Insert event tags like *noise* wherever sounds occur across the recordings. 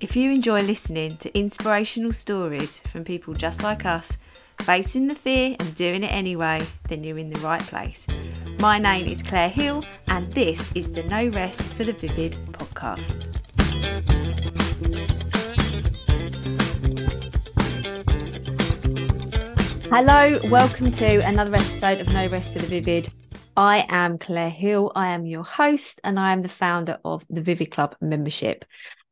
If you enjoy listening to inspirational stories from people just like us, facing the fear and doing it anyway, then you're in the right place. My name is Claire Hill, and this is the No Rest for the Vivid podcast. Hello, welcome to another episode of No Rest for the Vivid. I am Claire Hill. I am your host, and I am the founder of the Vivid Club membership.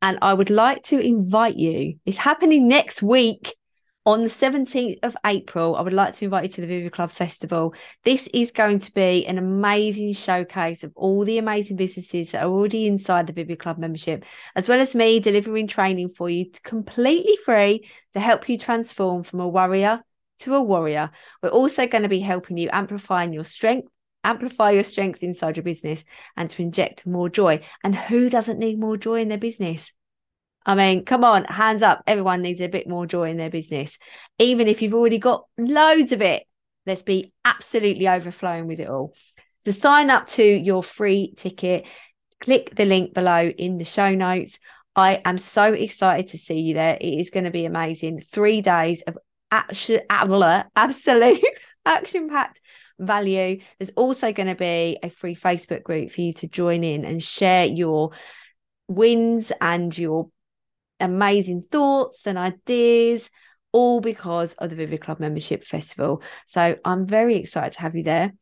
And I would like to invite you, it's happening next week on the 17th of April. I would like to invite you to the Vivid Club Festival. This is going to be an amazing showcase of all the amazing businesses that are already inside the Vivid Club membership, as well as me delivering training for you completely free to help you transform from a warrior to a warrior. We're also going to be helping you amplifying your strength amplify your strength inside your business and to inject more joy. And who doesn't need more joy in their business? I mean, come on, hands up. Everyone needs a bit more joy in their business. Even if you've already got loads of it, let's be absolutely overflowing with it all. So sign up to your free ticket. Click the link below in the show notes. I am so excited to see you there. It is going to be amazing. Three days of *laughs* absolute, absolute action packed value. There's also going to be a free Facebook group for you to join in and share your wins and your amazing thoughts and ideas, all because of the Vivid Club Membership Festival. So I'm very excited to have you there.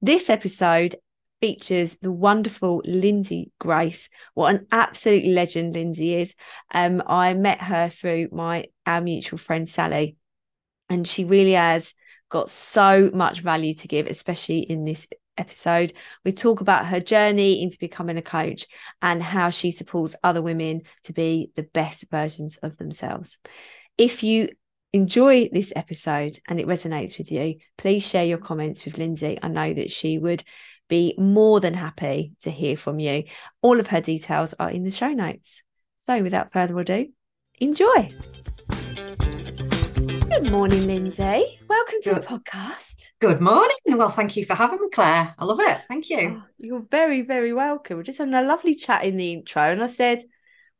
This episode features the wonderful Lynsey Grace. What an absolute legend Lynsey is. Um, I met her through my our mutual friend Sally, and she really has got so much value to give, especially in this episode. We talk about her journey into becoming a coach and how she supports other women to be the best versions of themselves. If you enjoy this episode and it resonates with you, please share your comments with Lynsey. I know that she would be more than happy to hear from you. All of her details are in the show notes. So, without further ado, enjoy. Good morning, Lynsey. Welcome to Good. the podcast. Good morning. Well, thank you for having me, Claire. I love it. Thank you. Oh, you're very, very welcome. We're just having a lovely chat in the intro. And I said,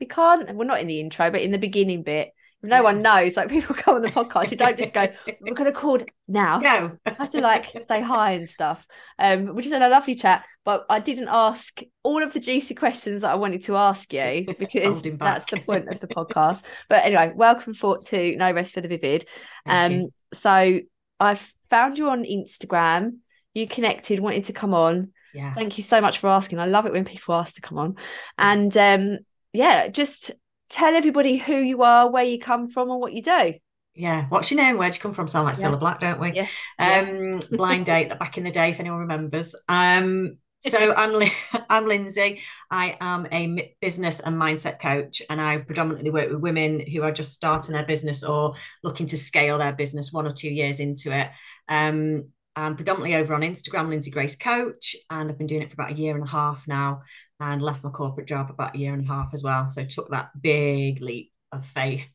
we can't, well, not in the intro, but in the beginning bit, no one knows. Like people *laughs* come on the podcast, you don't just go, *laughs* we're going to call now. No. I have to like say hi and stuff. Um, just had a lovely chat, but I didn't ask all of the juicy questions that I wanted to ask you *laughs* because that's the point of the podcast. But anyway, welcome for to No Rest for the Vivid. Um, so I've found you on Instagram. You connected, wanted to come on. Yeah. Thank you so much for asking. I love it when people ask to come on. And um, yeah, just tell everybody who you are, where you come from, and what you do. Yeah, what's your name? Where'd you come from? Sound like yeah. Cilla Black, don't we? Yes. Um, yeah. blind date that back in the day, if anyone remembers. Um, so *laughs* I'm *laughs* I'm Lynsey. I am a business and mindset coach, and I predominantly work with women who are just starting their business or looking to scale their business one or two years into it. Um, I'm predominantly over on Instagram, Lynsey Grace Coach, and I've been doing it for about a year and a half now and left my corporate job about a year and a half as well. So took that big leap of faith.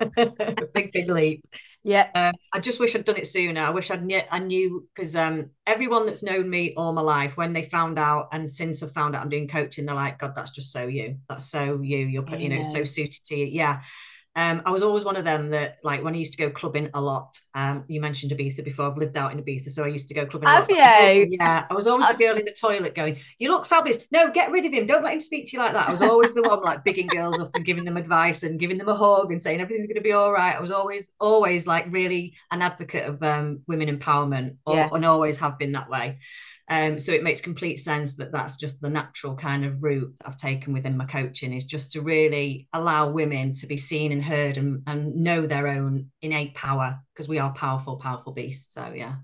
*laughs* big, big leap. Yeah. Uh, I just wish I'd done it sooner. I wish I'd kn- I knew because um, everyone that's known me all my life, when they found out and since I've found out I'm doing coaching, they're like, God, that's just so you. That's so you. You're, you know, so suited to you. Yeah. Um, I was always one of them that, like, when I used to go clubbing a lot. Um, you mentioned Ibiza before. I've lived out in Ibiza, so I used to go clubbing. Have you? *laughs* Yeah, I was always the *laughs* girl in the toilet going, "You look fabulous." No, get rid of him. Don't let him speak to you like that. I was always the one like bigging girls up and giving them advice and giving them a hug and saying everything's going to be all right. I was always, always like really an advocate of um, women empowerment, or, yeah. and always have been that way. Um, so it makes complete sense that that's just the natural kind of route that I've taken within my coaching is just to really allow women to be seen and heard and, and know their own innate power because we are powerful, powerful beasts. So yeah.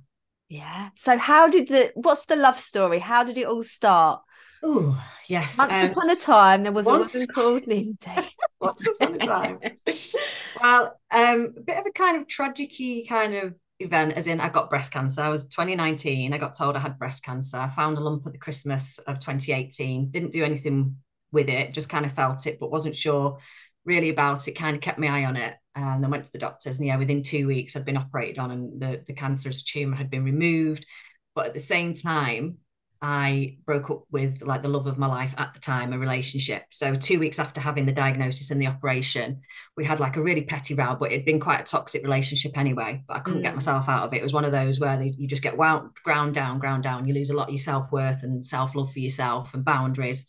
Yeah. So how did the what's the love story? How did it all start? Oh yes. Once um, upon a time, there was once... a woman called Lynsey. *laughs* once upon a time. *laughs* well, um, a bit of a kind of tragicy kind of event as in I got breast cancer. I was 2019. I got told I had breast cancer. I found a lump at the Christmas of 2018. Didn't do anything with it, just kind of felt it, but wasn't sure really about it. Kind of kept my eye on it. And then went to the doctors. And yeah, within two weeks, I'd been operated on and the, the cancerous tumor had been removed. But at the same time, I broke up with like the love of my life at the time, a relationship. So two weeks after having the diagnosis and the operation, we had like a really petty row, but it'd been quite a toxic relationship anyway. But I couldn't mm. get myself out of it. It was one of those where they, you just get wound, ground down, ground down. You lose a lot of your self worth and self love for yourself and boundaries.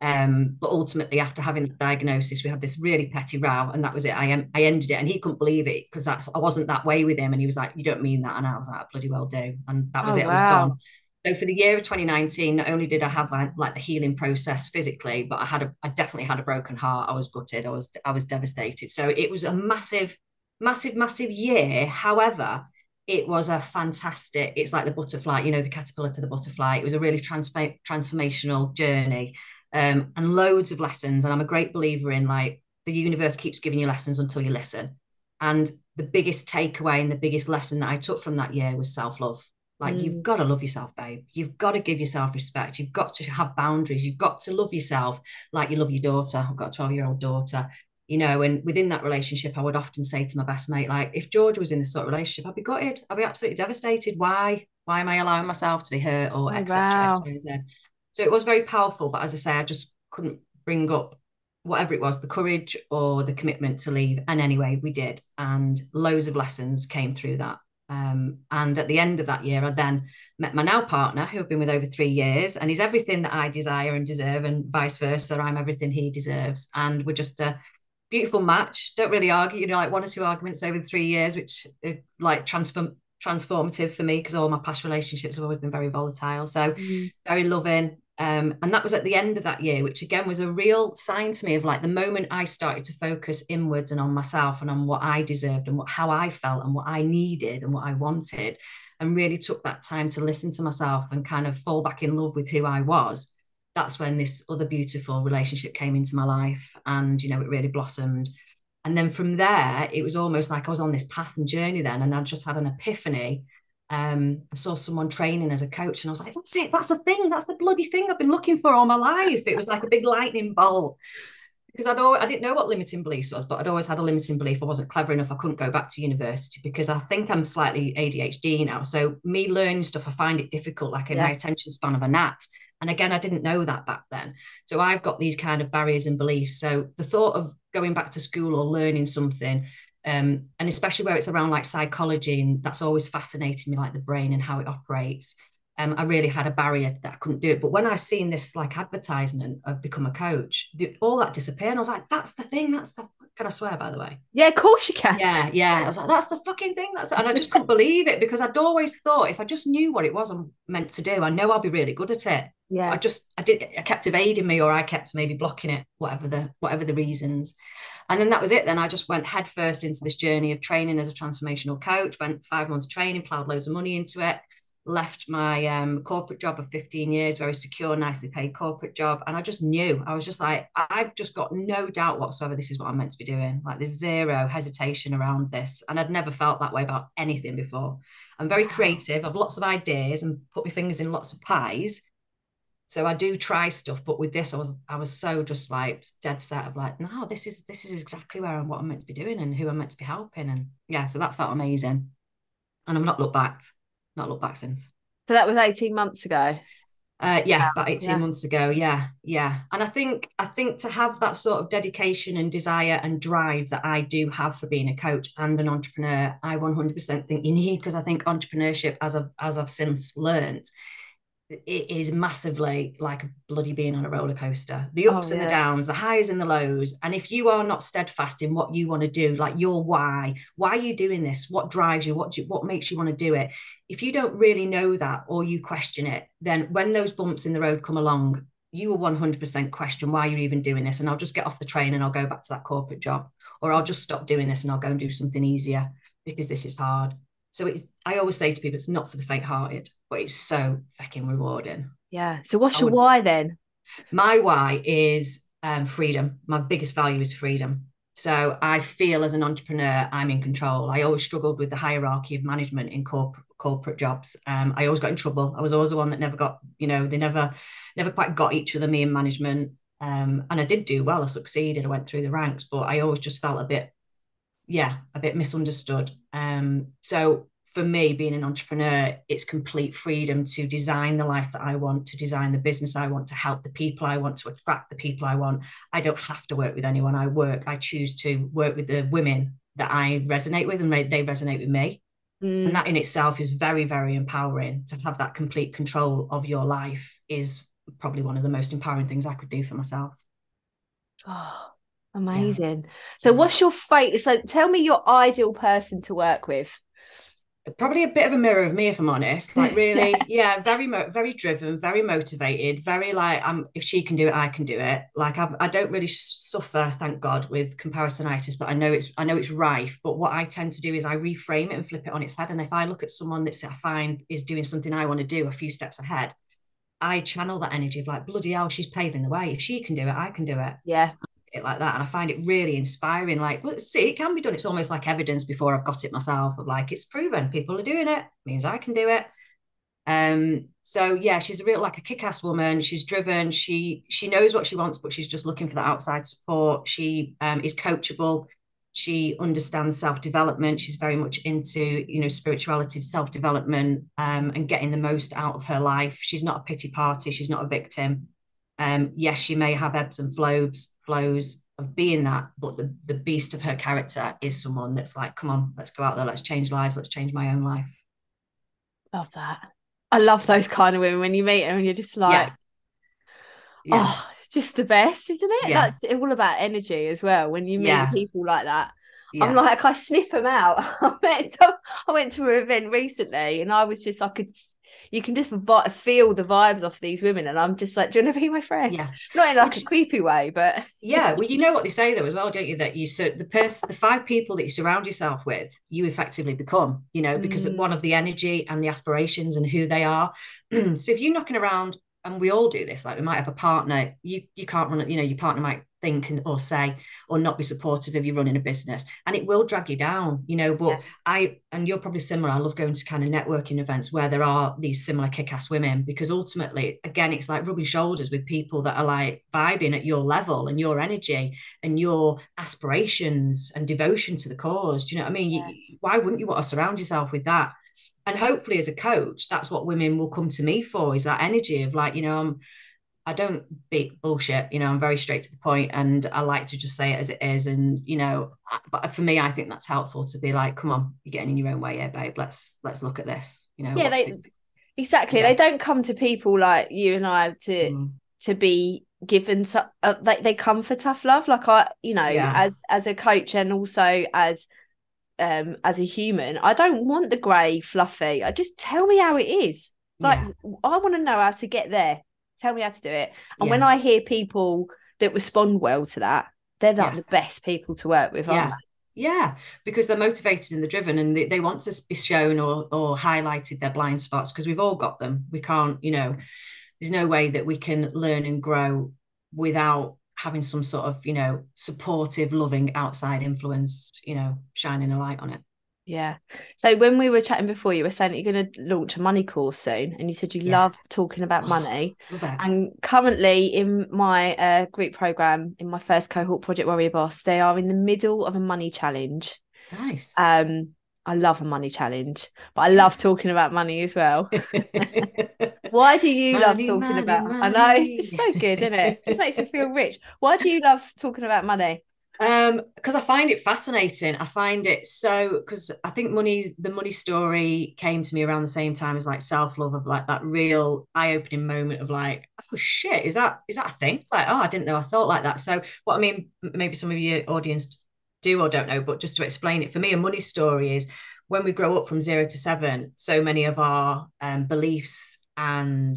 Um, but ultimately, after having the diagnosis, we had this really petty row, and that was it. I am I ended it, and he couldn't believe it because that's I wasn't that way with him, and he was like, "You don't mean that," and I was like, "I "Bloody well do," and that was oh, it. Wow. I was gone. So for the year of 2019, not only did I have like, like the healing process physically, but I had a I definitely had a broken heart. I was gutted. I was I was devastated. So it was a massive, massive, massive year. However, it was a fantastic. It's like the butterfly, you know, the caterpillar to the butterfly. It was a really transform transformational journey, um, and loads of lessons. And I'm a great believer in like the universe keeps giving you lessons until you listen. And the biggest takeaway and the biggest lesson that I took from that year was self love like mm. you've got to love yourself, babe. You've got to give yourself respect. You've got to have boundaries. You've got to love yourself like you love your daughter. I've got a 12 year old daughter, you know, and within that relationship, I would often say to my best mate, like, if George was in this sort of relationship, I'd be gutted. I'd be absolutely devastated. Why? Why am I allowing myself to be hurt or oh, etc. Wow. So it was very powerful. But as I say, I just couldn't bring up whatever it was, the courage or the commitment to leave. And anyway, we did. And loads of lessons came through that. Um, and at the end of that year, I then met my now partner, who I've been with over three years, and he's everything that I desire and deserve, and vice versa. I'm everything he deserves, and we're just a beautiful match. Don't really argue, you know, like one or two arguments over the three years, which are like transform transformative for me because all my past relationships have always been very volatile. So mm. very loving, um, and that was at the end of that year, which again was a real sign to me of like the moment I started to focus inwards and on myself and on what I deserved and what how I felt and what I needed and what I wanted, and really took that time to listen to myself and kind of fall back in love with who I was. That's when this other beautiful relationship came into my life, and you know it really blossomed. And then from there, it was almost like I was on this path and journey then, and I just had an epiphany um, I saw someone training as a coach and I was like, that's it, that's the thing, that's the bloody thing I've been looking for all my life. It was like a big lightning bolt. Because I'd always, I didn't know what limiting beliefs was, but I'd always had a limiting belief. I wasn't clever enough. I couldn't go back to university because I think I'm slightly ADHD now. So me learning stuff, I find it difficult, like in yeah. my attention span of a gnat. And again, I didn't know that back then. So I've got these kind of barriers and beliefs. So the thought of going back to school or learning something um, and especially where it's around like psychology and that's always fascinated me like the brain and how it operates um, I really had a barrier that I couldn't do it. But when I seen this like advertisement of become a coach, all that disappeared. And I was like, that's the thing. That's the. Can I swear, by the way? Yeah, of course you can. Yeah, yeah. I was like, that's the fucking thing. That's and I just couldn't believe it because I'd always thought if I just knew what it was I'm meant to do, I know I'll be really good at it. Yeah. I just I did I kept evading me or I kept maybe blocking it, whatever the whatever the reasons. And then that was it. Then I just went headfirst into this journey of training as a transformational coach, went five months training, plowed loads of money into it, left my um, corporate job of 15 years, very secure, nicely paid corporate job. And I just knew, I was just like, I've just got no doubt whatsoever this is what I'm meant to be doing. Like there's zero hesitation around this. And I'd never felt that way about anything before. I'm very creative, I've lots of ideas and put my fingers in lots of pies so I do try stuff, but with this, I was I was so just like dead set of like, no, this is this is exactly where I'm what I'm meant to be doing and who I'm meant to be helping, and yeah, so that felt amazing, and I'm not looked back, not looked back since. So that was 18 months ago. Uh, yeah, about 18 yeah. months ago. Yeah, yeah. And I think I think to have that sort of dedication and desire and drive that I do have for being a coach and an entrepreneur, I 100% think you need because I think entrepreneurship, as I've as I've since learned, it is massively like a bloody being on a roller coaster. The oh, ups oh, and the downs the highs and the lows. And if you are not steadfast in what you want to do like your why why are you doing this? What drives you? What do you, what makes you want to do it? If you don't really know that or you question it then when those bumps in the road come along you will 100% question why you're even doing this and i'll just get off the train and i'll go back to that corporate job. Or i'll just stop doing this and i'll go and do something easier because this is hard. So it's I always say to people, it's not for the faint-hearted, but it's so fucking rewarding. Yeah. So what's your why then? My why is um, freedom. My biggest value is freedom. So I feel as an entrepreneur, I'm in control. I always struggled with the hierarchy of management in corporate corporate jobs. Um, I always got in trouble. I was always the one that never got, you know, they never, never quite got each other, me in management. Um, and I did do well. I succeeded. I went through the ranks, but I always just felt a bit yeah, a bit misunderstood. Um, so for me, being an entrepreneur, it's complete freedom to design the life that I want, to design the business I want, to help the people I want, to attract the people I want. I don't have to work with anyone. I work, I choose to work with the women that I resonate with and they resonate with me. Mm. And that in itself is very, very empowering to have that complete control of your life is probably one of the most empowering things I could do for myself. Oh, amazing. Yeah. So what's your fate? So tell me your ideal person to work with probably a bit of a mirror of me if i'm honest like *laughs* really yeah. yeah, very very driven very motivated very like i'm if she can do it i can do it. Like I've, i don't really suffer thank god with comparisonitis but i know it's i know it's rife but what i tend to do is i reframe it and flip it on its head and if i look at someone that i find is doing something i want to do a few steps ahead i channel that energy of like bloody hell she's paving the way. If she can do it i can do it. Yeah it like that. And I find it really inspiring. Like, well, see, it can be done. It's almost like evidence before I've got it myself of like, it's proven people are doing it, means I can do it. Um, so yeah, she's a real like a kick-ass woman. She's driven, she she knows what she wants, but she's just looking for the outside support. She um, is coachable, she understands self-development, she's very much into, you know, spirituality, self-development, um, and getting the most out of her life. She's not a pity party, she's not a victim. Um, yes, she may have ebbs and flows, flows of being that, but the, the beast of her character is someone that's like, come on, let's go out there, let's change lives, let's change my own life. Love that. I love those kind of women when you meet them and you're just like, yeah. yeah. oh, it's just the best, isn't it? Yeah. That's all about energy as well. When you meet people like that. I'm like, I sniff them out. *laughs* I went, to, I went to an event recently and I was just, I could you can just feel the vibes off these women, and I'm just like, do you want to be my friend? Yeah, not in like a creepy way, but yeah. Well, you know what they say though as well, don't you? That you so the person, the five people that you surround yourself with, you effectively become. You know, because mm. one of the energy and the aspirations and who they are. *clears throat* so if you're knocking around and we all do this like we might have a partner you you can't run you know your partner might think or say or not be supportive of you're running a business and it will drag you down you know but yeah. i and you're probably similar i love going to kind of networking events where there are these similar kick-ass women because ultimately again it's like rubbing shoulders with people that are like vibing at your level and your energy and your aspirations and devotion to the cause do you know what i mean yeah. you, why wouldn't you want to surround yourself with that and hopefully as a coach that's what women will come to me for is that energy of like you know i'm I don't beat bullshit, you know, I'm very straight to the point and I like to just say it as it is. And, you know, but for me, I think that's helpful to be like, come on, you're getting in your own way here, babe. Let's, let's look at this, you know. Yeah, they, exactly. Yeah. They don't come to people like you and I to, mm. to be given, to, uh, they, they come for tough love. Like I, you know, yeah. as, as a coach and also as, um, as a human, I don't want the grey fluffy. I just tell me how it is. Like yeah. I want to know how to get there tell me how to do it. And yeah. when I hear people that respond well to that, they're like yeah. the best people to work with, yeah. Yeah, because they're motivated and they're driven and they, they want to be shown or or highlighted their blind spots because we've all got them. We can't, you know, there's no way that we can learn and grow without having some sort of, you know, supportive, loving outside influence, you know, shining a light on it. Yeah. So when we were chatting before, you were saying that you're going to launch a money course soon, and you said you yeah. love talking about oh, money. And currently, in my uh, group program, in my first cohort, Project Warrior Boss, they are in the middle of a money challenge. Nice. Um, I love a money challenge, but I love talking about money as well. *laughs* *laughs* Why do you money, love talking money, about? Money. I know it's just so good, isn't it? It makes me feel rich. Why do you love talking about money? um because i find it fascinating i find it so because i think money the money story came to me around the same time as like self-love of like that real eye-opening moment of like oh shit is that is that a thing like oh i didn't know i thought like that so what i mean maybe some of your audience do or don't know but just to explain it for me a money story is when we grow up from zero to seven so many of our um, beliefs and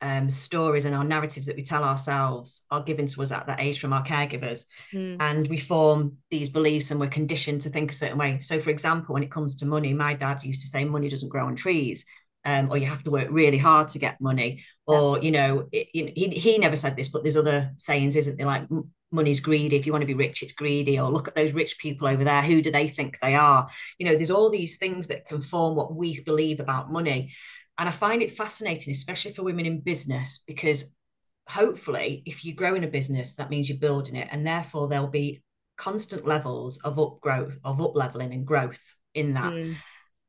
um, stories and our narratives that we tell ourselves are given to us at that age from our caregivers. Mm. And we form these beliefs and we're conditioned to think a certain way. So, for example, when it comes to money, my dad used to say, money doesn't grow on trees. Um, or you have to work really hard to get money, or you know, it, he he never said this, but there's other sayings, isn't there? Like money's greedy. If you want to be rich, it's greedy. Or look at those rich people over there. Who do they think they are? You know, there's all these things that can form what we believe about money. And I find it fascinating, especially for women in business, because hopefully, if you grow in a business, that means you're building it. And therefore, there'll be constant levels of up growth, of up leveling and growth in that. Mm.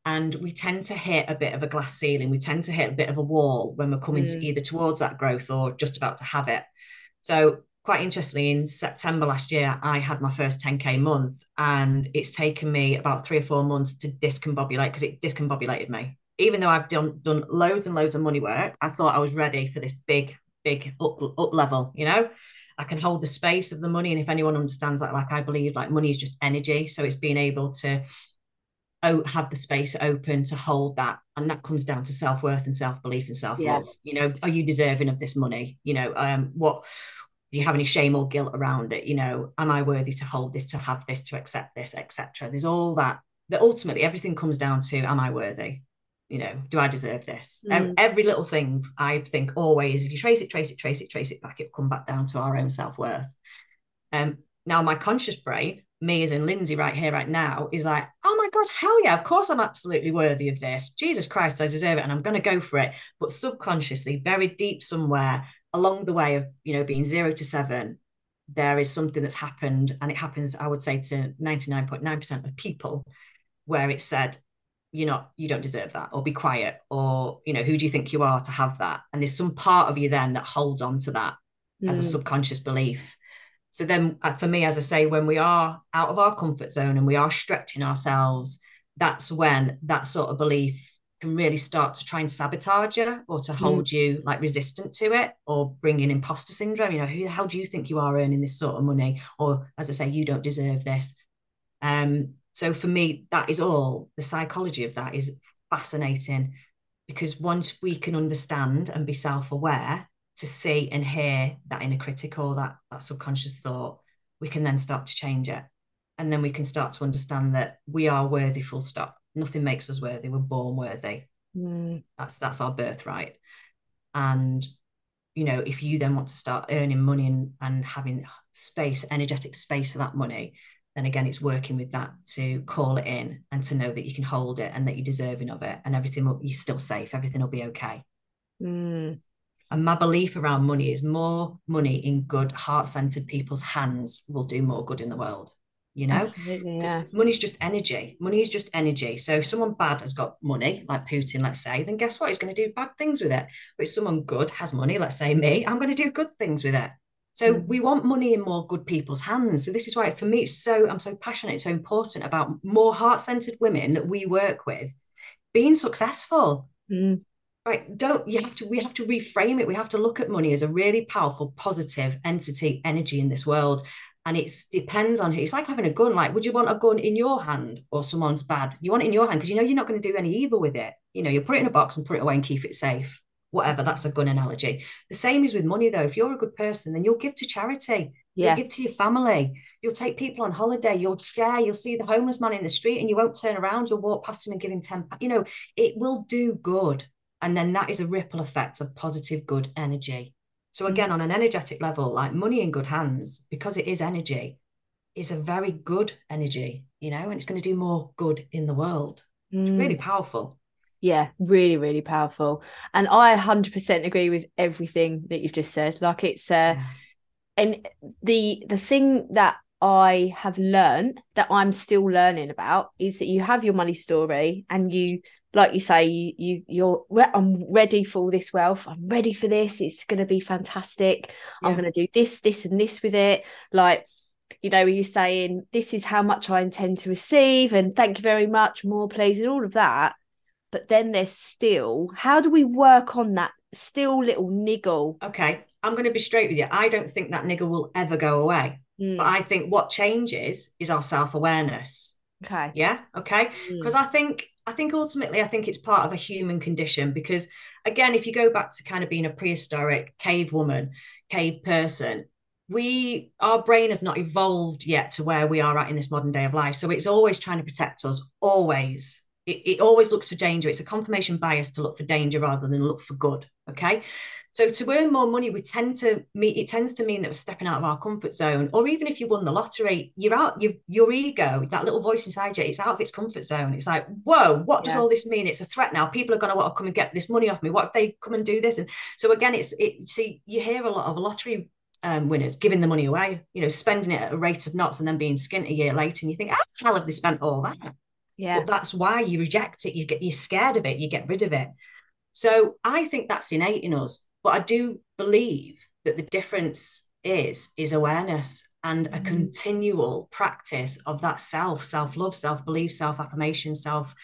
and we tend to hit a bit of a glass ceiling we tend to hit a bit of a wall when we're coming Mm. to either towards that growth or just about to have it so quite interestingly in september last year i had my first 10k month and it's taken me about three or four months to discombobulate because it discombobulated me even though i've done done loads and loads of money work i thought i was ready for this big big up, up level you know i can hold the space of the money and if anyone understands that like i believe like money is just energy so it's being able to oh, have the space open to hold that. And that comes down to self worth and self belief and self love. Yeah. You know, are you deserving of this money? You know, um, what do you have any shame or guilt around it? You know, am I worthy to hold this, to have this, to accept this, etc. There's all that. That ultimately everything comes down to, am I worthy? You know, do I deserve this? Mm. Every little thing I think always, if you trace it, trace it, trace it, trace it back, it'll come back down to our own self worth. Um, now my conscious brain, me as in Lynsey right here, right now, is like, oh my God, hell yeah, of course I'm absolutely worthy of this. Jesus Christ, I deserve it and I'm going to go for it. But subconsciously, buried deep somewhere along the way of, you know, being zero to seven, there is something that's happened. And it happens, I would say, to 99.9% of people where it said, you're not, you don't deserve that, or be quiet, or, you know, who do you think you are to have that? And there's some part of you then that holds on to that as a Mm. subconscious belief. So then, uh, for me, as I say, when we are out of our comfort zone and we are stretching ourselves, that's when that sort of belief can really start to try and sabotage you or to hold you like resistant to it or bring in imposter syndrome. You know, who the hell do you think you are earning this sort of money? Or as I say, you don't deserve this. Um, so for me, that is all the psychology of that is fascinating because once we can understand and be self-aware to see and hear that inner critic or that that subconscious thought, we can then start to change it. And then we can start to understand that we are worthy, full stop. Nothing makes us worthy. We're born worthy. Mm. That's that's our birthright. And you know, if you then want to start earning money and, and having space, energetic space for that money, then again it's working with that to call it in and to know that you can hold it and that you're deserving of it and everything will you're still safe, everything will be okay. Mm. And my belief around money is more money in good, heart-centered people's hands will do more good in the world. You know, yeah. money's just energy. Money is just energy. So if someone bad has got money, like Putin, let's say, then guess what? He's going to do bad things with it. But if someone good has money, let's say me, I'm going to do good things with it. So Mm. we want money in more good people's hands. So this is why, for me, it's so I'm so passionate, it's so important about more heart-centered women that we work with being successful Mm. right don't you have to we have to reframe it we have to look at money as a really powerful positive entity energy in this world and it depends on who it's like having a gun like would you want a gun in your hand or someone's bad you want it in your hand because you know you're not going to do any evil with it you know you put it in a box and put it away and keep it safe whatever that's a gun analogy the same is with money though if you're a good person then you'll give to charity Yeah. You'll give to your family. You'll take people on holiday. You'll share. You'll see the homeless man in the street and you won't turn around. You'll walk past him and give him 10. You know, it will do good. And then that is a ripple effect of positive, good energy. So, again, on an energetic level, like money in good hands, because it is energy, is a very good energy, you know, and it's going to do more good in the world. It's Mm. really powerful. Yeah, really, really powerful. And I 100% agree with everything that you've just said. Like it's uh Yeah. and the the thing that I have learned that I'm still learning about is that you have your money story and you like you say you, you you're "Re- I'm ready for all this wealth I'm ready for this it's going to be fantastic I'm going to do this this and this with it like you know are you're saying this is how much I intend to receive and thank you very much more please and all of that but then there's still how do we work on that still little niggle Okay. I'm going to be straight with you. I don't think that niggle will ever go away. Mm, But I think what changes is our self awareness. okay Yeah. Okay. Mm, because I think I think ultimately I think it's part of a human condition because again if you go back to kind of being a prehistoric cave woman cave person we our brain has not evolved yet to where we are at in this modern day of life so it's always trying to protect us always it, it always looks for danger it's a confirmation bias to look for danger rather than look for good okay so to earn more money, we tend to meet. It tends to mean that we're stepping out of our comfort zone. Or even if you won the lottery, you're out. You, your ego, that little voice inside you, it's out of its comfort zone. It's like, whoa, what does Yeah. all this mean? It's a threat now. People are going to want to come and get this money off me. What if they come and do this? And so again, it's it. See, you hear a lot of lottery um, winners giving the money away. You know, spending it at a rate of knots and then being skint a year later, and you think, how the hell have they spent all that? Yeah. But that's why you reject it. You get you're scared of it. You get rid of it. So I think that's innate in us. But I do believe that the difference is is awareness and a Mhm. continual practice of that self, self-love, self-belief, self-affirmation, self,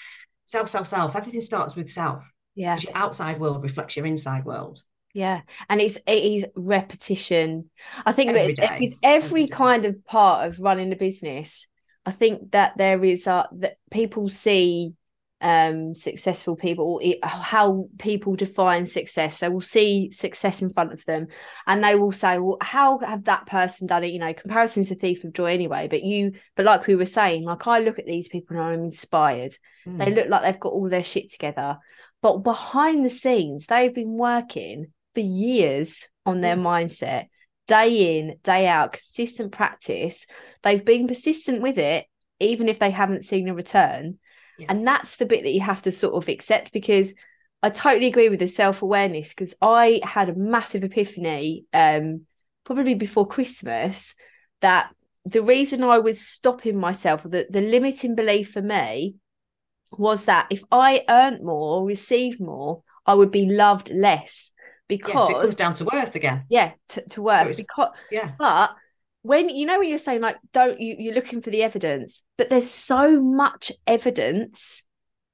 self, self, self. Everything starts with self. Yeah. Your outside world reflects your inside world. Yeah, and it's it is repetition. I think Every day. with every Every kind of part of running a business, I think that there is a that people see um successful people how people define success they will see success in front of them and they will say well how have that person done it you know comparison's a thief of joy anyway but you but like we were saying like i look at these people and i'm inspired Mm. they look like they've got all their shit together. But behind the scenes, they've been working for years on their Mm. mindset, day in, day out, consistent practice. They've been persistent with it, even if they haven't seen a return. Yeah. And that's the bit that you have to sort of accept because I totally agree with the self awareness because I had a massive epiphany um, probably before Christmas that the reason I was stopping myself, the, the limiting belief for me was that if I earned more or received more, I would be loved less yeah, because so it comes down to worth again. yeah, to, to work it's- because Yeah. but when you know when you're saying like don't you you're looking for the evidence, but there's so much evidence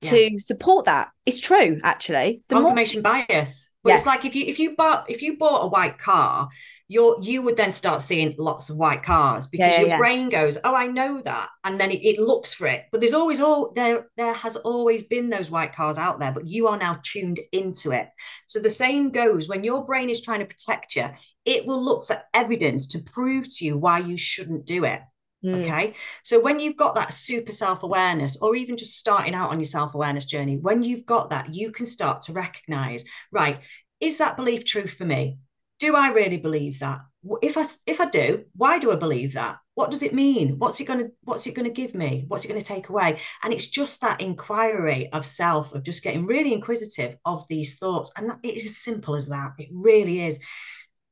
to support that. It's true, actually. The more confirmation bias. But Yeah. it's like if you if you bought if you bought a white car, you're you would then start seeing lots of white cars because yeah, your yeah. brain goes, Oh, I know that. And then it, it looks for it. But there's always all there there has always been those white cars out there, but you are now tuned into it. So the same goes when your brain is trying to protect you, it will look for evidence to prove to you why you shouldn't do it. Mm, Okay. So when you've got that super self awareness, or even just starting out on your self awareness journey, when you've got that, you can start to recognize, right, is that belief true for me? Do I really believe that? If I if I do, why do I believe that? What does it mean? What's it gonna What's it gonna give me? What's it gonna take away? And it's just that inquiry of self, of just getting really inquisitive of these thoughts, and that, it is as simple as that. It really is.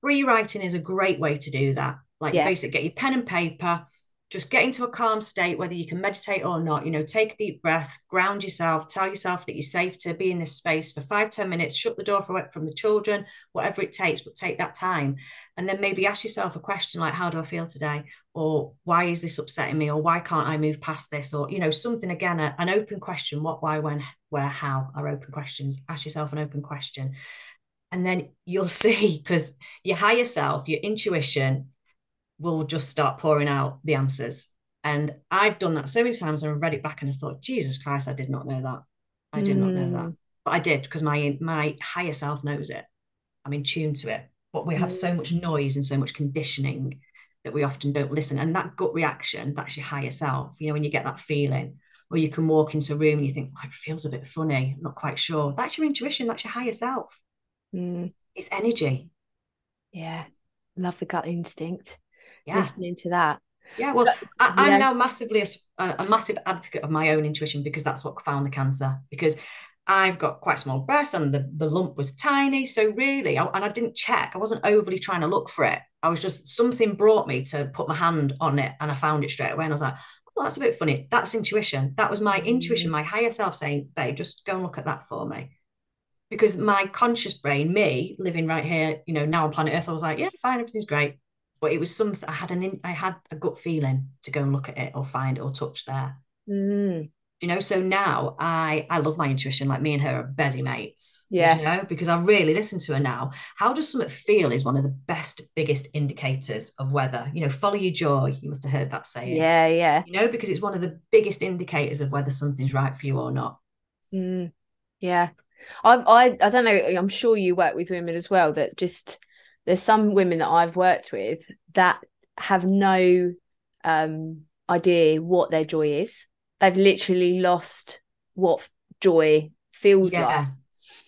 Rewriting is a great way to do that. Like Yeah. basic, get your pen and paper, just get into a calm state, whether you can meditate or not. You know, take a deep breath, ground yourself, tell yourself that you're safe to be in this space for five, ten minutes, shut the door for, from the children, whatever it takes, but take that time. And then maybe ask yourself a question like, how do I feel today? Or why is this upsetting me? Or why can't I move past this? Or, you know, something again, a, an open question, what, why, when, where, how are open questions. Ask yourself an open question. And then you'll *laughs* see, because your higher self, your intuition, will just start pouring out the answers. And I've done that so many times and I've read it back and I thought, Jesus Christ, I did not know that. I did not know that. Mm. But I did because my my higher self knows it. I'm in tune to it. But we have so much noise and so much conditioning that we often don't listen. And that gut reaction, that's your higher self. You know, when you get that feeling, or you can walk into a room and you think, oh, it feels a bit funny, I'm not quite sure. That's your intuition, that's your higher self. mm, It's energy. yeah, love the gut instinct. Yeah. Listening to that. Yeah, well, I, I'm Yeah. now massively a, a massive advocate of my own intuition because that's what found the cancer. Because I've got quite small breasts and the, the lump was tiny. So really, I, and I didn't check. I wasn't overly trying to look for it. I was just something brought me to put my hand on it, and I found it straight away. And I was like, "Oh, that's a bit funny." That's intuition. That was my mm. intuition, my higher self saying, "Babe, just go and look at that for me." Because my conscious brain, me living right here, you know, now on planet Earth, I was like, "Yeah, fine, everything's great." But it was something I had an in, I had a gut feeling to go and look at it or find it or touch there. Mm, You know, so now I I love my intuition. Like me and her are busy mates. Yeah. You know, because I really listen to her now. How does something feel is one of the best, biggest indicators of whether, you know, follow your joy. You must have heard that saying. yeah, yeah. You know, because it's one of the biggest indicators of whether something's right for you or not. Mm, yeah. I've I I don't know, I'm sure you work with women as well that just there's some women that I've worked with that have no um idea what their joy is. They've literally lost what joy feels Yeah. like.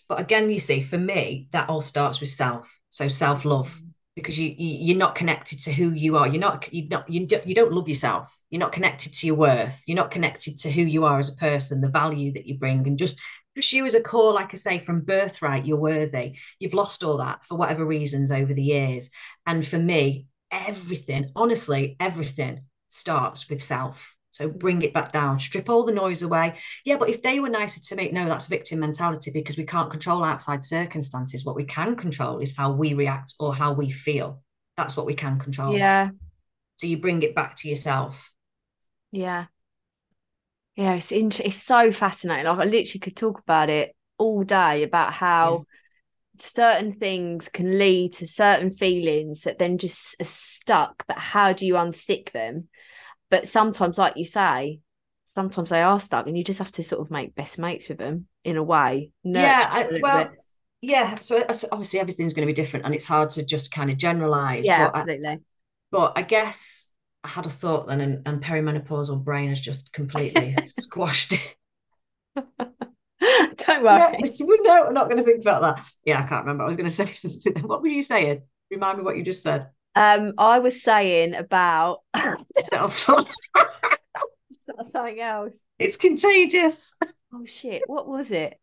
But again, you see, for me, that all starts with self. So self-love. because you, you you're not connected to who you are. You're not you not you don't you don't love yourself. You're not connected to your worth. You're not connected to who you are as a person, the value that you bring, and just just you as a core, like I say, from birthright, you're worthy. You've lost all that for whatever reasons over the years. And for me, everything, honestly, everything starts with self. So bring it back down, strip all the noise away. Yeah, but if they were nicer to me, no, that's victim mentality because we can't control outside circumstances. What we can control is how we react or how we feel. That's what we can control. Yeah. So you bring it back to yourself. Yeah. Yeah, it's int- it's so fascinating. like, I literally could talk about it all day about how certain things can lead to certain feelings that then just are stuck. But how do you unstick them? But sometimes, like you say, sometimes they are stuck, and you just have to sort of make best mates with them in a way. nurture yeah, I, well, bit. yeah. So uh, so obviously everything's going to be different, and it's hard to just kind of generalize. yeah, but I, absolutely. but I guess I had a thought then, and, and perimenopausal brain has just completely *laughs* squashed it. *laughs* Don't worry. no, I'm not going to think about that. Yeah, I can't remember. I was going *laughs* to say something. What were you saying? Remind me what you just said. Um, I was saying about something else. it's contagious. Oh shit, what was it?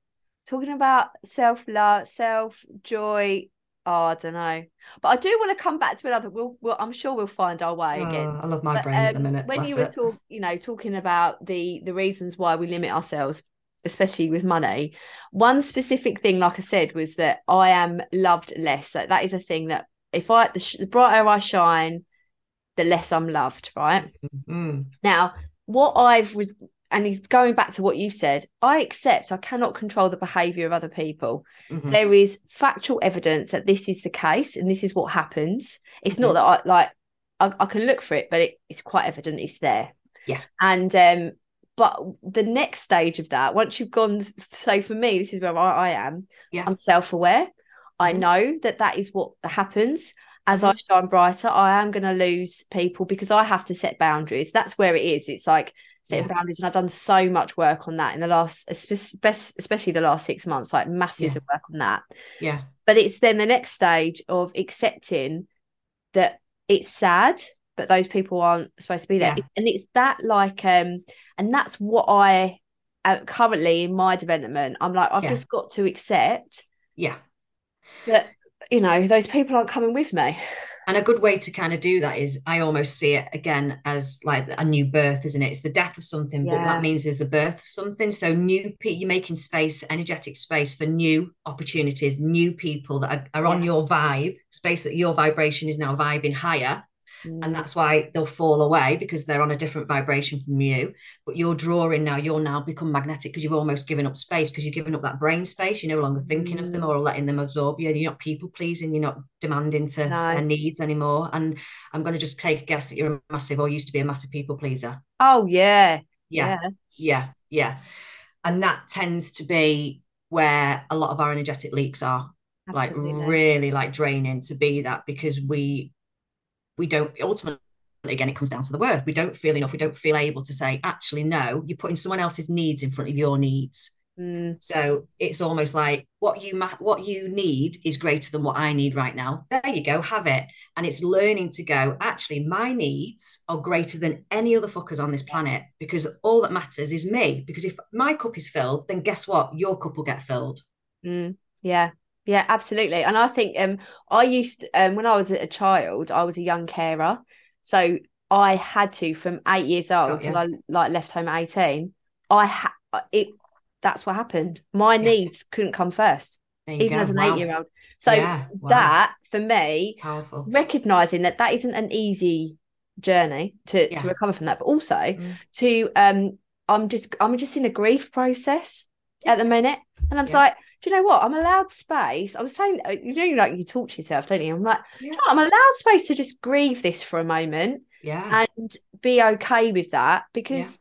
Talking about self love, self joy. Oh, I don't know, but I do want to come back to another. We'll, we'll I'm sure we'll find our way again. Oh, I love my But, brain at the um, minute. when you were it. talk, you know, talking about the the reasons why we limit ourselves, especially with money, one specific thing, like I said, was that I am loved less. So that is a thing that if I the, sh- the brighter I shine, the less I'm loved. Right Mm, now, what I've re- and he's going back to what you said. I accept I cannot control the behaviour of other people. mhm. There is factual evidence that this is the case and this is what happens. It's Mm-hmm. not that I like I, I can look for it, but it, it's quite evident it's there. Yeah. And um, but the next stage of that, once you've gone, so for me, this is where I, I am. Yeah. I'm self-aware. I Mhm. know that that is what happens. As I Mm-hmm. shine brighter, I am going to lose people because I have to set boundaries. That's where it is. It's like setting Yeah. boundaries, and I've done so much work on that in the last, especially the last six months, like masses Yeah. of work on that Yeah, but it's then the next stage of accepting that it's sad but those people aren't supposed to be there Yeah. and it's that like um and that's what i uh, currently in my development i'm like i've just got to accept yeah. that you know those people aren't coming with me And a good way to kind of do that is I almost see it again as like a new birth, isn't it? It's the death of something, but that means there's a birth of something. So new pe- you're making space, energetic space for new opportunities, new people that are, are on Yeah. your vibe, space that your vibration is now vibing higher. Mm. and that's why they'll fall away because they're on a different vibration from you. But you're drawing now you're now become magnetic because you've almost given up space because you've given up that brain space. You're no longer thinking of them Mm. or letting them absorb you. You're not people pleasing you're not demanding to No. their needs anymore. And i'm going to just take a guess that you're a massive or used to be a massive people pleaser. Oh yeah. Yeah. Yeah. Yeah. And that tends to be where a lot of our energetic leaks are like really like draining to be that because we we don't ultimately again it comes down to the worth we don't feel enough we don't feel able to say actually no you're putting someone else's needs in front of your needs Mm, so it's almost like what you ma- what you need is greater than what I need right now. There you go, have it. And it's learning to go, actually, my needs are greater than any other fuckers on this planet because all that matters is me. Because if my cup is filled, then guess what? Your cup will get filled. mm, yeah yeah absolutely and i think um i used um when i was a child i was a young carer so i had to from eight years old Got till i like left home at 18 i had it that's what happened my Yeah. needs couldn't come first even go. as an Wow. eight year old so Yeah, wow. that for me powerful. recognizing that that isn't an easy journey to, Yeah. to recover from that but also Mm. to um i'm just i'm just in a grief process at the minute and i'm Yeah. like do you know what i'm allowed space i was saying uh, you know like you talk to yourself don't you i'm like Yeah. "No, i'm allowed space to just grieve this for a moment Yeah. and be okay with that because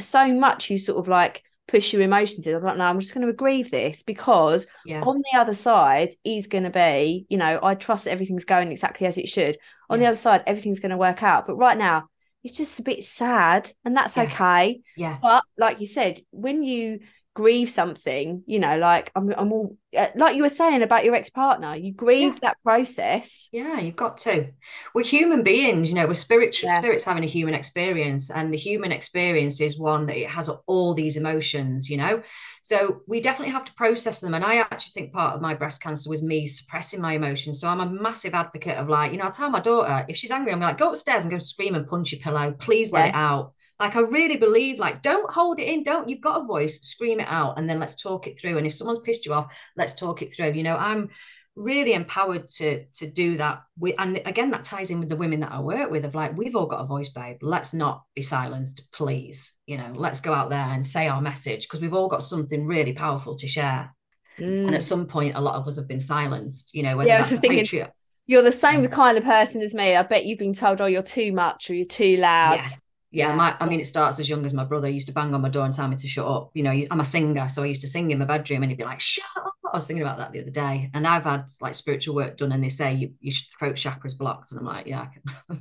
so much you sort of like push your emotions in i'm like no i'm just going to grieve this because yeah. on the other side is going to be, you know, I trust that everything's going exactly as it should. On the other side, everything's going to work out. But right now, it's just a bit sad, and that's Yeah. okay. Yeah. But like you said, when you grieve something, you know, like I'm, I'm all uh, like you were saying about your ex partner, you grieve yeah. that process. Yeah, you've got to. We're human beings, you know, we're spiritual yeah. spirits having a human experience, and the human experience is one that it has all these emotions, you know. So we definitely have to process them. And I actually think part of my breast cancer was me suppressing my emotions. So I'm a massive advocate of like, you know, I tell my daughter if she's angry, I'm like, go upstairs and go scream and punch your pillow. Please let yeah. it out. Like I really believe, like, don't hold it in. Don't you've got a voice, scream it out, and then let's talk it through. And if someone's pissed you off, let's talk it through. You know, I'm really empowered to to do that with and again that ties in with the women that I work with of like we've all got a voice babe let's not be silenced please you know let's go out there and say our message because we've all got something really powerful to share mm. and at some point a lot of us have been silenced you know whether yeah, that's thinking, you're the same kind of person as me I bet you've been told oh you're too much or you're too loud yeah yeah, yeah. My, I mean, it starts as young as my brother used to bang on my door and tell me to shut up. You know, I'm a singer, so I used to sing in my bedroom, and he'd be like, "Shut up!" I was thinking about that the other day, and I've had like spiritual work done, and they say you, your throat chakra's blocked, and I'm like, yeah, *laughs* oh,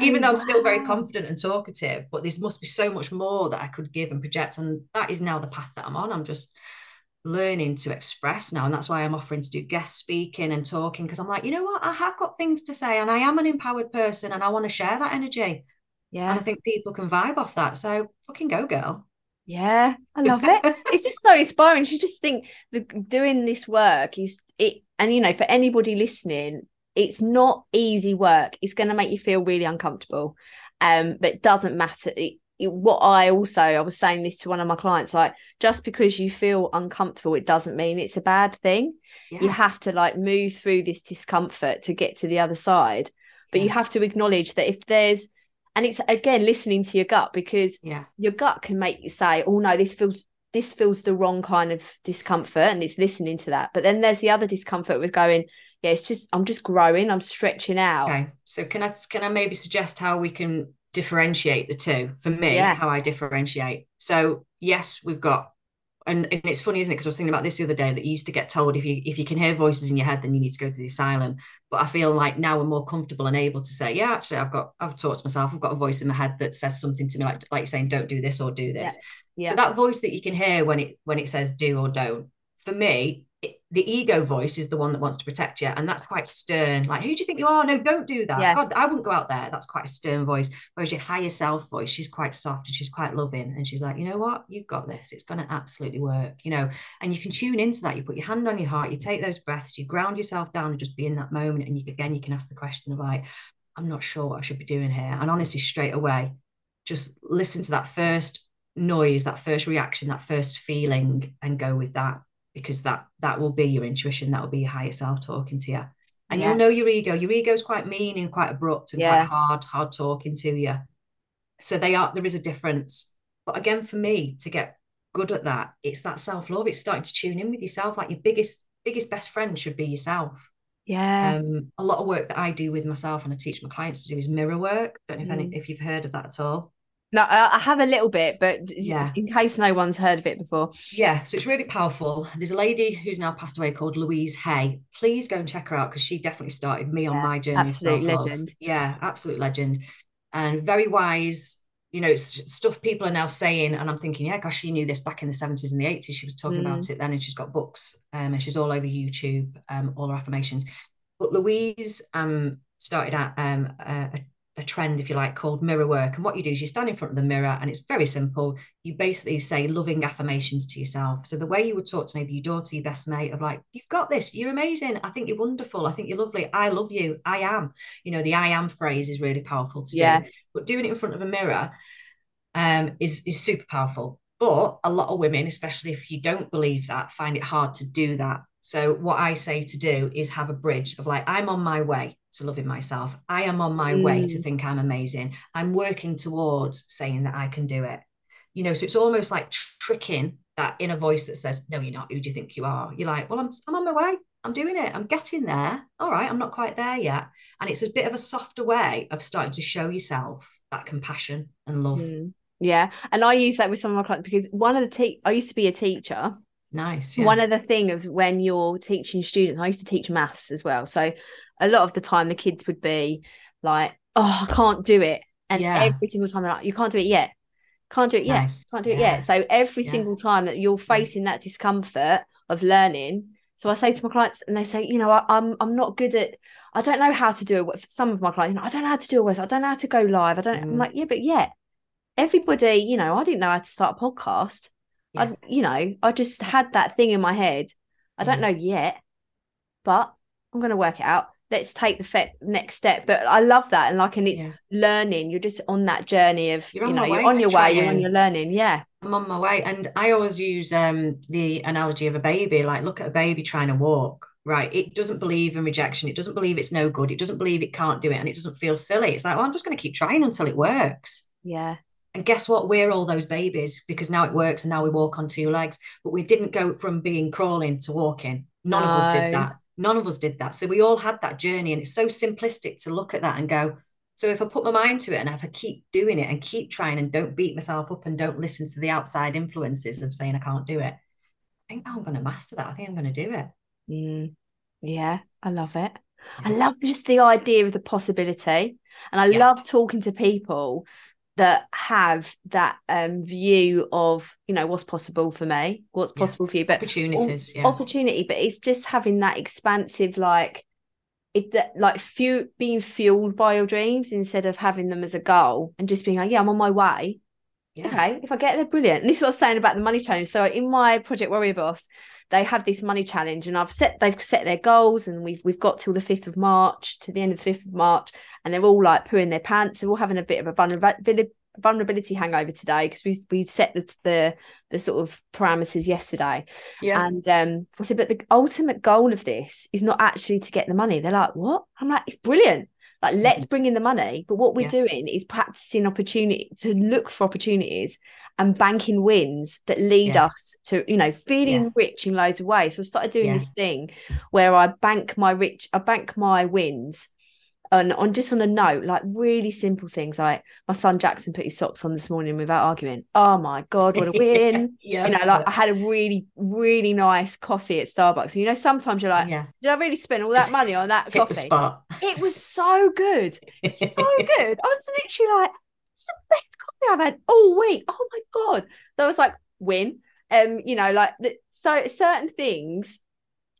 even though I'm still very confident and talkative, but there must be so much more that I could give and project, and that is now the path that I'm on. I'm just learning to express now, and that's why I'm offering to do guest speaking and talking because I'm like, you know what, I have got things to say, and I am an empowered person, and I want to share that energy. Yeah. And I think people can vibe off that. So fucking go, girl. Yeah, I love it. *laughs* it's just so inspiring. You just think the doing this work is it, and you know, for anybody listening, it's not easy work. It's going to make you feel really uncomfortable, um, but it doesn't matter. It, it, what I also I was saying this to one of my clients, like just because you feel uncomfortable, it doesn't mean it's a bad thing. Yeah. You have to like move through this discomfort to get to the other side, but yeah. you have to acknowledge that if there's and it's again listening to your gut because yeah. your gut can make you say oh no this feels this feels the wrong kind of discomfort and it's listening to that. But then there's the other discomfort with going yeah it's just i'm just growing i'm stretching out. Okay. So can i can i maybe suggest how we can differentiate the two? For me yeah. how i differentiate. So yes we've got and, and it's funny, isn't it? Because I was thinking about this the other day that you used to get told if you if you can hear voices in your head, then you need to go to the asylum. But I feel like now we're more comfortable and able to say, yeah, actually, I've got I've talked to myself, I've got a voice in my head that says something to me, like like saying, don't do this or do this. Yeah. Yeah. So that voice that you can hear when it when it says do or don't, for me, the ego voice is the one that wants to protect you and that's quite stern. Like who do you think you are? No don't do that. Yeah. god i wouldn't go out there. That's quite a stern voice. Whereas your higher self voice she's quite soft and she's quite loving and she's like you know what? You've got this. It's going to absolutely work you know? And you can tune into that. You put your hand on your heart you take those breaths you ground yourself down and just be in that moment and you, again you can ask the question of like i'm not sure what i should be doing here. And honestly straight away just listen to that first noise that first reaction that first feeling and go with that because that that will be your intuition that will be your higher self talking to you and yeah. you'll know your ego. Your ego is quite mean and quite abrupt and yeah. quite hard hard talking to you so they are there is a difference. But again for me to get good at that it's that self-love. It's starting to tune in with yourself. Like your biggest biggest best friend should be yourself. Yeah. Um a lot of work that i do with myself and i teach my clients to do is mirror work. Don't know if, mm. any, if you've heard of that at all no, I have a little bit, but yeah, in case no one's heard of it before. Yeah, so it's really powerful. There's a lady who's now passed away called Louise Hay. Please go and check her out because she definitely started me yeah, on my journey. Absolute legend. Yeah, absolute legend, and very wise. You know, stuff people are now saying, and I'm thinking, yeah, gosh, she knew this back in the 70s and the 80s. She was talking mm. about it then, and she's got books, um, and she's all over YouTube, um, all her affirmations. But Louise um started at um a, a trend, if you like, called mirror work. And what you do is you stand in front of the mirror and it's very simple. You basically say loving affirmations to yourself. So the way you would talk to maybe your daughter, your best mate, of like, you've got this, you're amazing. I think you're wonderful. I think you're lovely. I love you. I am. You know, the I am phrase is really powerful to yeah. do. But doing it in front of a mirror um, is, is super powerful. But a lot of women, especially if you don't believe that, find it hard to do that. So what I say to do is have a bridge of like, I'm on my way to loving myself. I am on my mm. way to mm. think I'm amazing. I'm working towards saying that I can do it. You know, so it's almost like tricking that inner voice that says, No, you're not. Who do you think you are? You're like, Well, I'm, I'm on my way. I'm doing it. I'm getting there. All right. I'm not quite there yet. And it's a bit of a softer way of starting to show yourself that compassion and love. Mm. Yeah. And I use that with some of my clients because one of the te- I used to be a teacher. Nice. Yeah. One of the things is when you're teaching students, I used to teach maths as well. So a lot of the time the kids would be like, "Oh, I can't do it," and yeah. every single time they're like, "You can't do it yet." Can't do it yet. Nice. Can't do it Yeah. yet. So every Yeah. single time that you're facing that discomfort of learning, so I say to my clients, and they say, you know, I, I'm I'm not good at. I don't know how to do it. Some of my clients, you know, I don't know how to do a website. I don't know how to go live. I don't. I'm Mm. like, yeah, but yeah, everybody, you know, I didn't know how to start a podcast. Yeah. I, you know, I just had that thing in my head. I don't Yeah. know yet, but I'm going to work it out. Let's take the fe- next step. But I love that, and like, and it's Yeah. learning. You're just on that journey of, You're you know, you're on your way. You're on your learning. Yeah, I'm on my way. And I always use um, the analogy of a baby. Like, look at a baby trying to walk, right? It doesn't believe in rejection. It doesn't believe it's no good. It doesn't believe it can't do it. And it doesn't feel silly. It's like, well, I'm just going to keep trying until it works. yeah, And guess what? We're all those babies because now it works and now we walk on two legs. But we didn't go from being crawling to walking. None of us did that. None of us did that. So we all had that journey. And it's so simplistic to look at that and go, so if I put my mind to it and if I keep doing it and keep trying and don't beat myself up and don't listen to the outside influences of saying I can't do it, I think I'm going to master that. I think I'm going to do it. Mm, yeah. I love it. I love just the idea of the possibility, and I Yeah. love talking to people that have that um view of you know what's possible for me, what's Yeah. possible for you, but Opportunities. Yeah. opportunity but it's just having that expansive like it that like few being fueled by your dreams instead of having them as a goal and just being like yeah i'm on my way Yeah. okay if i get there brilliant and this is what i was saying about the money challenge so in my project warrior boss they have this money challenge and i've set they've set their goals and we've we've got till the 5th of march to the end of the 5th of march and they're all like pooing their pants they're all having a bit of a vulnerability vulnerability hangover today because we we set the, the the sort of parameters yesterday Yeah. and um, I said, but the ultimate goal of this is not actually to get the money. They're like, what? I'm like, it's brilliant. Like, let's bring in the money. But what we're Mm-hmm. Yeah. doing is practicing opportunity to look for opportunities and banking wins that lead Yeah. us to, you know, feeling Yeah. rich in loads of ways. So I started doing this thing where I bank my rich, I bank my wins on, on just on a note, like really simple things. Like my son Jackson put his socks on this morning without arguing. Oh my God, what a *laughs* win *laughs* yeah. you know, like I had a really, really nice coffee at Starbucks. And you know, sometimes you're like, yeah. did I really spend all that Just money on that coffee? spot. It was so good. It's *laughs* so good. I was literally like, it's the best coffee I've had all week. Oh my God. I was like, win. Um, you know, like the, so certain things,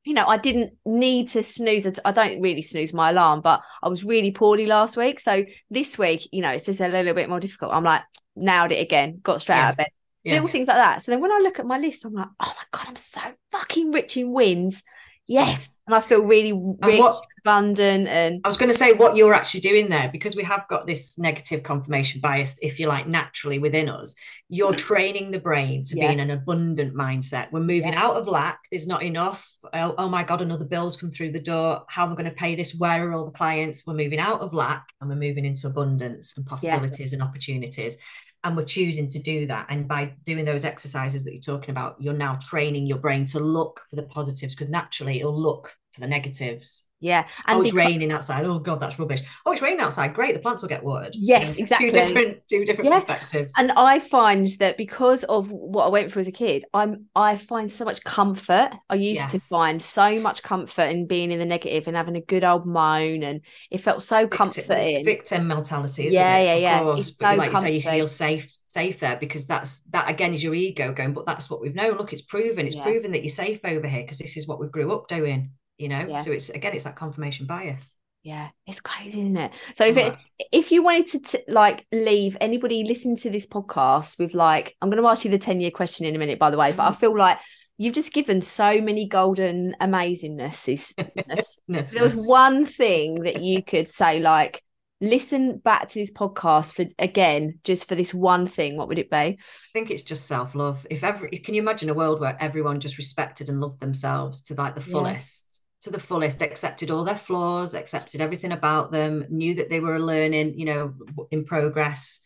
you know, I didn't need to snooze. I don't really snooze my alarm, but I was really poorly last week. So this week, you know, it's just a little bit more difficult. I'm like, nailed it again, got straight out of bed Yeah. little things like that. So then when I look at my list, I'm like, oh my god, I'm so fucking rich in wins. Yes, and I feel really rich, what- abundant, and I was going to say what you're actually doing there because we have got this negative confirmation bias, if you like, naturally within us. You're *laughs* training the brain to Yeah. be in an abundant mindset. We're moving out of lack. There's not enough. Oh, oh my God, another bill's come through the door. How am I going to pay this? Where are all the clients? We're moving out of lack and we're moving into abundance and possibilities and opportunities. And we're choosing to do that. And by doing those exercises that you're talking about, you're now training your brain to look for the positives because naturally it'll look for the negatives yeah, oh, and it's beca- raining outside. Oh God, that's rubbish. Oh, it's raining outside. Great, the plants will get watered. Yes, You know, exactly. Two different, two different Yeah. perspectives. and I find that because of what I went through as a kid, I'm I find so much comfort. I used to find so much comfort in being in the negative and having a good old moan, and it felt so Victim- but it's comforting. victim mentality, isn't Yeah, it? yeah, yeah. course, It's so like you say, you feel safe, safe there because that's that again is your ego going. But that's what we've known. Look, it's proven. It's Yeah. proven that you're safe over here because this is what we grew up doing. You know, Yeah. so it's again, it's that confirmation bias. Yeah, it's crazy, isn't it? So if mm-hmm. it, if you wanted to t- like leave anybody listening to this podcast with like, I'm going to ask you the 10 year question in a minute, by the way, but I mm-hmm. feel like you've just given so many golden amazingness. *laughs* Yes, there was one thing that you could say, like, listen back to this podcast for again, just for this one thing, what would it be? I think it's just self love. If every can you imagine a world where everyone just respected and loved themselves to like the fullest, to the fullest, accepted all their flaws, accepted everything about them, knew that they were learning, you know, in progress.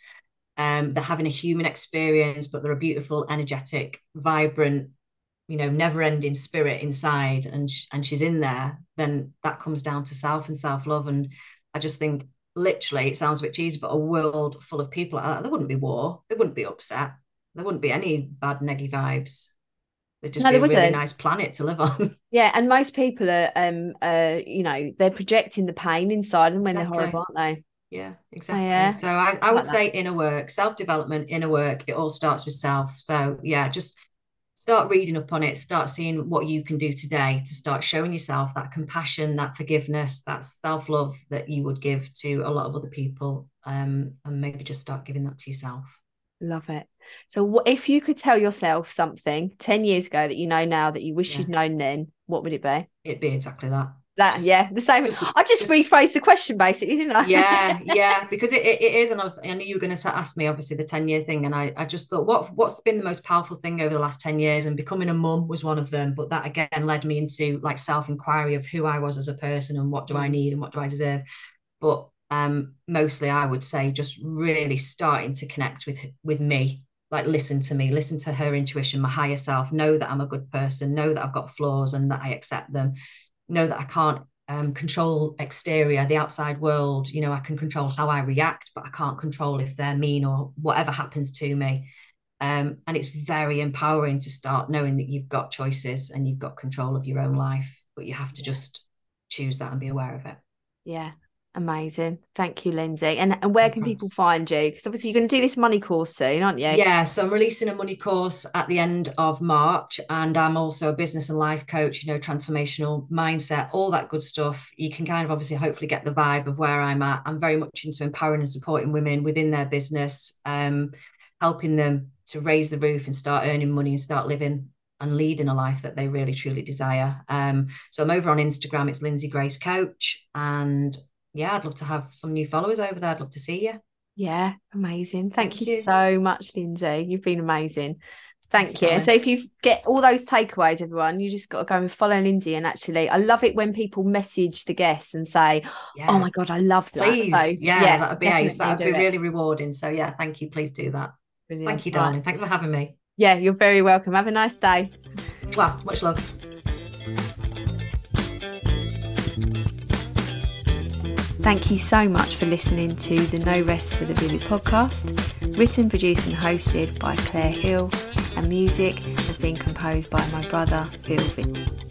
Um, they're having a human experience, but they're a beautiful, energetic, vibrant, you know, never-ending spirit inside, and sh- and she's in there. Then that comes down to self and self love, and I just think literally it sounds a bit cheesy, but a world full of people like that, there wouldn't be war, there wouldn't be upset, there wouldn't be any bad neggy vibes. There'd just No, be a really wouldn't. nice planet to live on. *laughs* Yeah, and most people are, um, uh, you know, they're projecting the pain inside them when Exactly. they're horrible, aren't they? Yeah, exactly. Yeah. So I, I would say inner work, self development, inner work. It all starts with self. So yeah, just start reading up on it. Start seeing what you can do today to start showing yourself that compassion, that forgiveness, that self love that you would give to a lot of other people, um, and maybe just start giving that to yourself. Love it. So, if you could tell yourself something 10 years ago that you know now that you wish yeah. you'd known then, what would it be? It'd be exactly that. That just, yeah, the same. Just, I just, just rephrased the question basically, didn't I? yeah, *laughs* yeah, because it, it is, and I was I knew you were going to ask me obviously the ten year thing, and I I just thought what what's been the most powerful thing over the last ten years, and becoming a mum was one of them. But that again led me into like self inquiry of who I was as a person and what do I mm. need and what do I deserve. But um, mostly I would say just really starting to connect with with me like listen to me listen to her intuition my higher self. Know that i'm a good person know that i've got flaws and that i accept them. Know that i can't um, control exterior the outside world. You know i can control how i react but i can't control if they're mean or whatever happens to me. Um, and it's very empowering to start knowing that you've got choices and you've got control of your own life but you have to just choose that and be aware of it. Yeah Amazing. Thank you, Lynsey. And, and where can people find you? Because obviously you're going to do this money course soon, aren't you? Yeah. So I'm releasing a money course at the end of March. And I'm also a business and life coach, you know, transformational mindset, all that good stuff. You can kind of obviously hopefully get the vibe of where I'm at. I'm very much into empowering and supporting women within their business, um, helping them to raise the roof and start earning money and start living and leading a life that they really truly desire. Um, so I'm over on Instagram, it's Lynsey Grace Coach, and yeah, I'd love to have some new followers over there. I'd love to see you. Yeah, amazing. Thank, Thank you, you, so much, Lynsey. You've been amazing. Thank, Thank you. And so if you get all those takeaways, everyone, you just got to go and follow Lynsey. And actually, I love it when people message the guests and say, oh yeah. "Oh my god, I loved that." Please, so, yeah, yeah, that'd be ace. That'd be it. really rewarding. So yeah, thank you. Please do that. Brilliant. Thank you, darling. Thanks for having me. Yeah, you're very welcome. Have a nice day. Wow, much love. Thank you so much for listening to the No Rest for the Vivid podcast, written, produced, and hosted by Claire Hill, and music has been composed by my brother, Phil Vick.